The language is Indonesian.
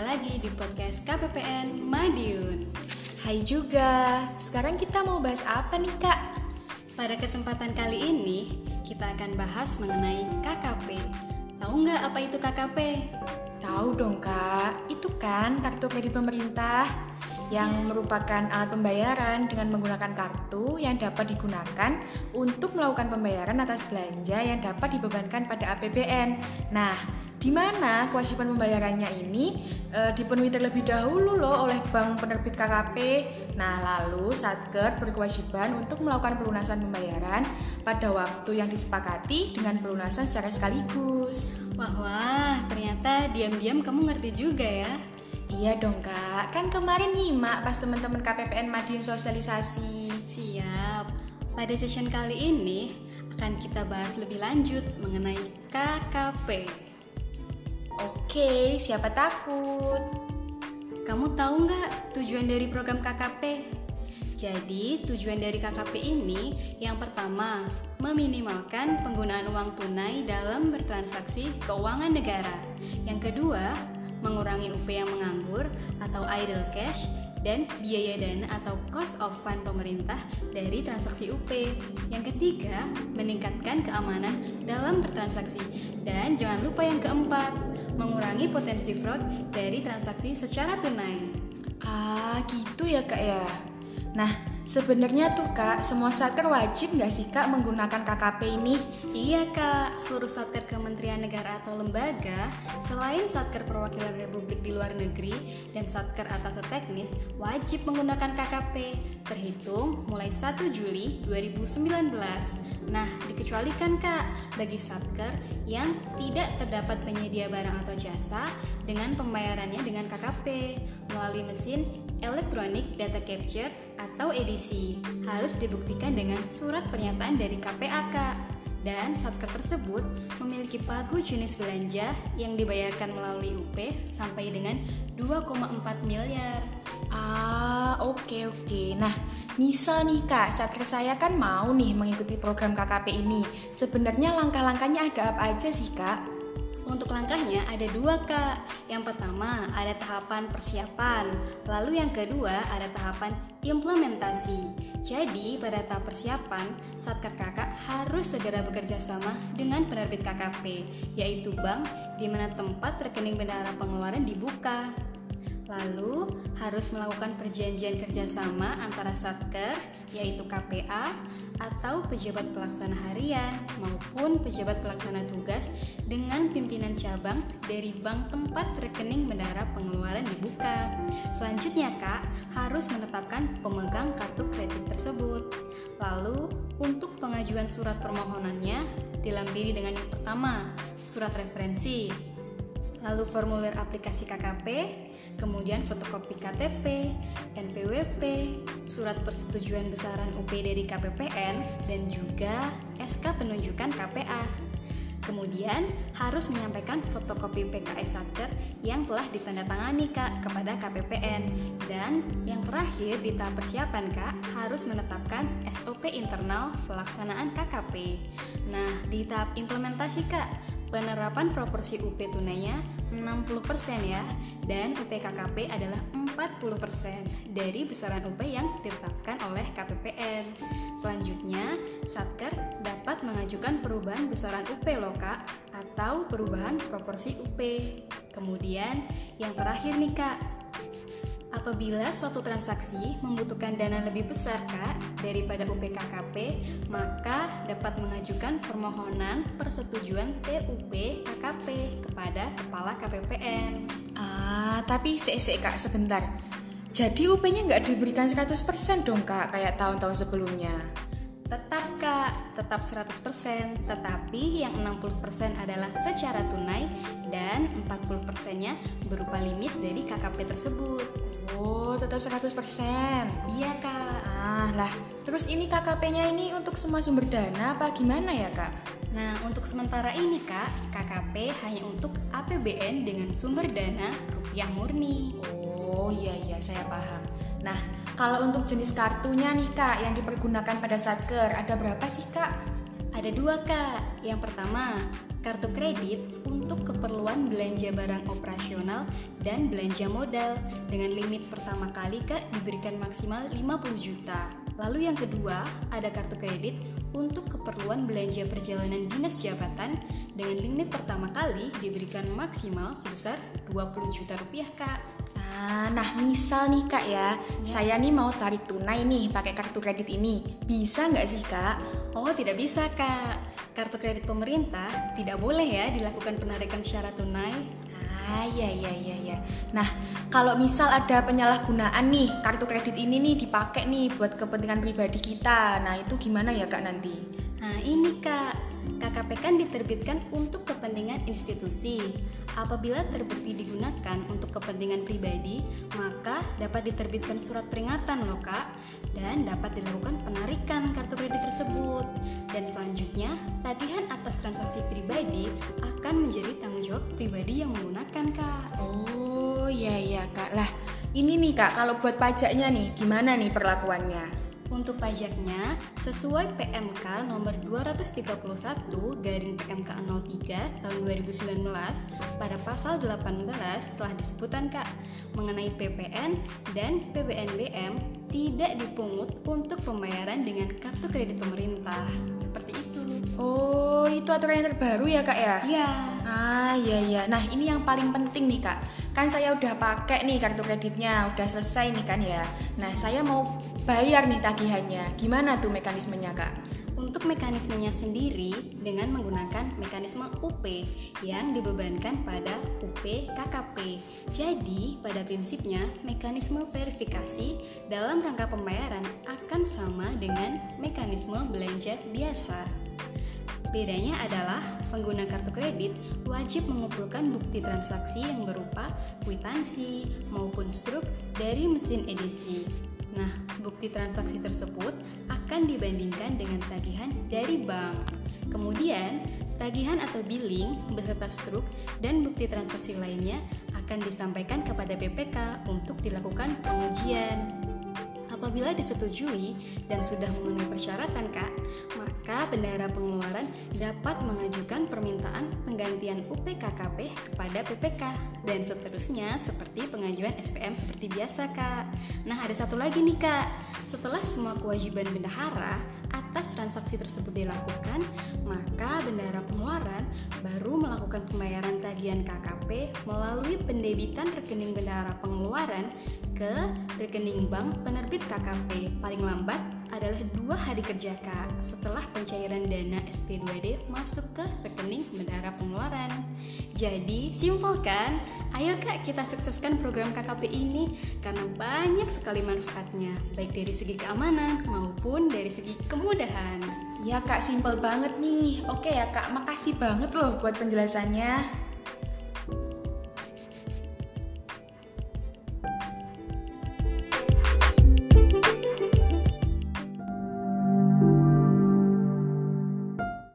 Jumpa lagi di podcast KPPN Madiun. Hai juga, sekarang kita mau bahas apa nih kak? Pada kesempatan kali ini, kita akan bahas mengenai KKP. Tahu nggak apa itu KKP? Tahu dong kak, itu kan kartu kredit pemerintah yang merupakan alat pembayaran dengan menggunakan kartu yang dapat digunakan untuk melakukan pembayaran atas belanja yang dapat dibebankan pada APBN. Nah, di mana kewajiban pembayarannya ini e, dipenuhi terlebih dahulu loh oleh bank penerbit KKP. Nah, lalu Satker berkewajiban untuk melakukan pelunasan pembayaran pada waktu yang disepakati dengan pelunasan secara sekaligus. Wah, wah ternyata diam-diam kamu ngerti juga ya. Iya dong kak, kan kemarin nyimak pas teman-teman KPPN Madiun sosialisasi. Siap. Pada session kali ini akan kita bahas lebih lanjut mengenai KKP. Oke, siapa takut? Kamu tahu nggak tujuan dari program KKP? Jadi, tujuan dari KKP ini yang pertama, meminimalkan penggunaan uang tunai dalam bertransaksi keuangan negara. Yang kedua, mengurangi UP yang menganggur atau idle cash dan biaya dana atau cost of fund pemerintah dari transaksi UP. Yang ketiga, meningkatkan keamanan dalam bertransaksi. Dan jangan lupa yang keempat, mengurangi potensi fraud dari transaksi secara tunai. Ah, gitu ya kak ya. Nah, sebenarnya tuh kak, semua satker wajib nggak sih kak menggunakan KKP ini? Iya kak, seluruh satker kementerian negara atau lembaga, selain satker perwakilan republik di luar negeri dan satker atas teknis, wajib menggunakan KKP, terhitung mulai 1 Juli 2019. Nah, dikecualikan kak, bagi satker yang tidak terdapat penyedia barang atau jasa dengan pembayarannya dengan KKP melalui mesin elektronik data capture atau edisi harus dibuktikan dengan surat pernyataan dari KPAK dan satker tersebut memiliki pagu jenis belanja yang dibayarkan melalui UP sampai dengan 2,4 miliar. Ah, oke okay, oke. Okay. Nah, misal nih Kak, satker saya kan mau nih mengikuti program KKP ini. Sebenarnya langkah-langkahnya ada apa aja sih Kak? Untuk langkahnya ada dua kak. Yang pertama ada tahapan persiapan. Lalu yang kedua ada tahapan implementasi. Jadi pada tahap persiapan Satker kakak harus segera bekerja sama dengan penerbit KKP Yaitu bank di mana tempat rekening bendahara pengeluaran dibuka Lalu harus melakukan perjanjian kerjasama antara satker, yaitu KPA, atau pejabat pelaksana harian maupun pejabat pelaksana tugas dengan pimpinan cabang dari bank tempat rekening bendara pengeluaran dibuka. Selanjutnya, Kak, harus menetapkan pemegang kartu kredit tersebut. Lalu, untuk pengajuan surat permohonannya dilampiri dengan yang pertama, surat referensi, lalu formulir aplikasi KKP, kemudian fotokopi KTP, NPWP, surat persetujuan besaran UP dari KPPN, dan juga SK penunjukan KPA. Kemudian harus menyampaikan fotokopi PKS Satker yang telah ditandatangani Kak kepada KPPN dan yang terakhir di tahap persiapan Kak harus menetapkan SOP internal pelaksanaan KKP. Nah, di tahap implementasi Kak penerapan proporsi UP tunainya 60% ya dan UPKKP adalah 40% dari besaran UP yang ditetapkan oleh KPPN. Selanjutnya, Satker dapat mengajukan perubahan besaran UP loka atau perubahan proporsi UP. Kemudian, yang terakhir nih Kak, Apabila suatu transaksi membutuhkan dana lebih besar Kak daripada UPKKP, maka dapat mengajukan permohonan persetujuan TUP KKP kepada Kepala KPPN. Ah, tapi sek Kak sebentar. Jadi UP-nya nggak diberikan 100% dong Kak, kayak tahun-tahun sebelumnya. Tetap Kak, tetap 100%, tetapi yang 60% adalah secara tunai dan 40%-nya berupa limit dari KKP tersebut. Oh, tetap 100%. Iya, Kak. Ah, lah. Terus ini KKP-nya ini untuk semua sumber dana apa gimana ya, Kak? Nah, untuk sementara ini, Kak, KKP hanya untuk APBN dengan sumber dana rupiah murni. Oh, iya iya, saya paham. Nah, kalau untuk jenis kartunya nih, Kak, yang dipergunakan pada Satker, ada berapa sih, Kak? Ada dua kak. Yang pertama, kartu kredit untuk keperluan belanja barang operasional dan belanja modal dengan limit pertama kali kak diberikan maksimal 50 juta. Lalu yang kedua, ada kartu kredit untuk keperluan belanja perjalanan dinas jabatan dengan limit pertama kali diberikan maksimal sebesar 20 juta rupiah kak. Ah, nah misal nih kak ya, saya nih mau tarik tunai nih pakai kartu kredit ini, bisa nggak sih kak? Oh, tidak bisa, Kak. Kartu kredit pemerintah tidak boleh ya dilakukan penarikan secara tunai. Ah, iya iya iya iya. Nah, kalau misal ada penyalahgunaan nih kartu kredit ini nih dipakai nih buat kepentingan pribadi kita, nah itu gimana ya kak nanti? Nah, ini Kak, KKP kan diterbitkan untuk kepentingan institusi. Apabila terbukti digunakan untuk kepentingan pribadi, maka dapat diterbitkan surat peringatan loh Kak dan dapat dilakukan penarikan kartu kredit tersebut. Dan selanjutnya, tagihan atas transaksi pribadi akan menjadi tanggung jawab pribadi yang menggunakan Kak. Oh iya iya kak. Lah ini nih kak, kalau buat pajaknya nih gimana nih perlakuannya? Untuk pajaknya, sesuai PMK nomor 231 garing PMK 03 tahun 2019 pada pasal 18 telah disebutkan Kak mengenai PPN dan PPNBM tidak dipungut untuk pembayaran dengan kartu kredit pemerintah. Seperti itu. Oh itu aturan yang terbaru ya kak ya? Ya. Ah iya iya. Nah ini yang paling penting nih kak. Kan saya udah pakai nih kartu kreditnya, udah selesai nih kan ya. Nah saya mau bayar nih tagihannya. Gimana tuh mekanismenya kak? Untuk mekanismenya sendiri dengan menggunakan mekanisme UP yang dibebankan pada UP KKP. Jadi, pada prinsipnya mekanisme verifikasi dalam rangka pembayaran akan sama dengan mekanisme belanja biasa. Bedanya adalah pengguna kartu kredit wajib mengumpulkan bukti transaksi yang berupa kwitansi maupun struk dari mesin edisi. Nah, bukti transaksi tersebut akan dibandingkan dengan tagihan dari bank. Kemudian, tagihan atau billing beserta struk dan bukti transaksi lainnya akan disampaikan kepada BPK untuk dilakukan pengujian. Apabila disetujui dan sudah memenuhi persyaratan Kak, maka bendahara pengeluaran dapat mengajukan permintaan penggantian UPKKP kepada PPK dan seterusnya seperti pengajuan SPM seperti biasa Kak. Nah ada satu lagi nih Kak, setelah semua kewajiban bendahara atas transaksi tersebut dilakukan, maka bendahara pengeluaran baru melakukan pembayaran tagihan KKP melalui pendebitan rekening bendahara pengeluaran ke rekening bank penerbit KKP paling lambat adalah dua hari kerja kak setelah pencairan dana SP2D masuk ke rekening bendahara pengeluaran. Jadi simpel kan? Ayo kak kita sukseskan program KKP ini karena banyak sekali manfaatnya baik dari segi keamanan maupun dari segi kemudahan. Ya kak, simpel banget nih. Oke ya kak, makasih banget loh buat penjelasannya.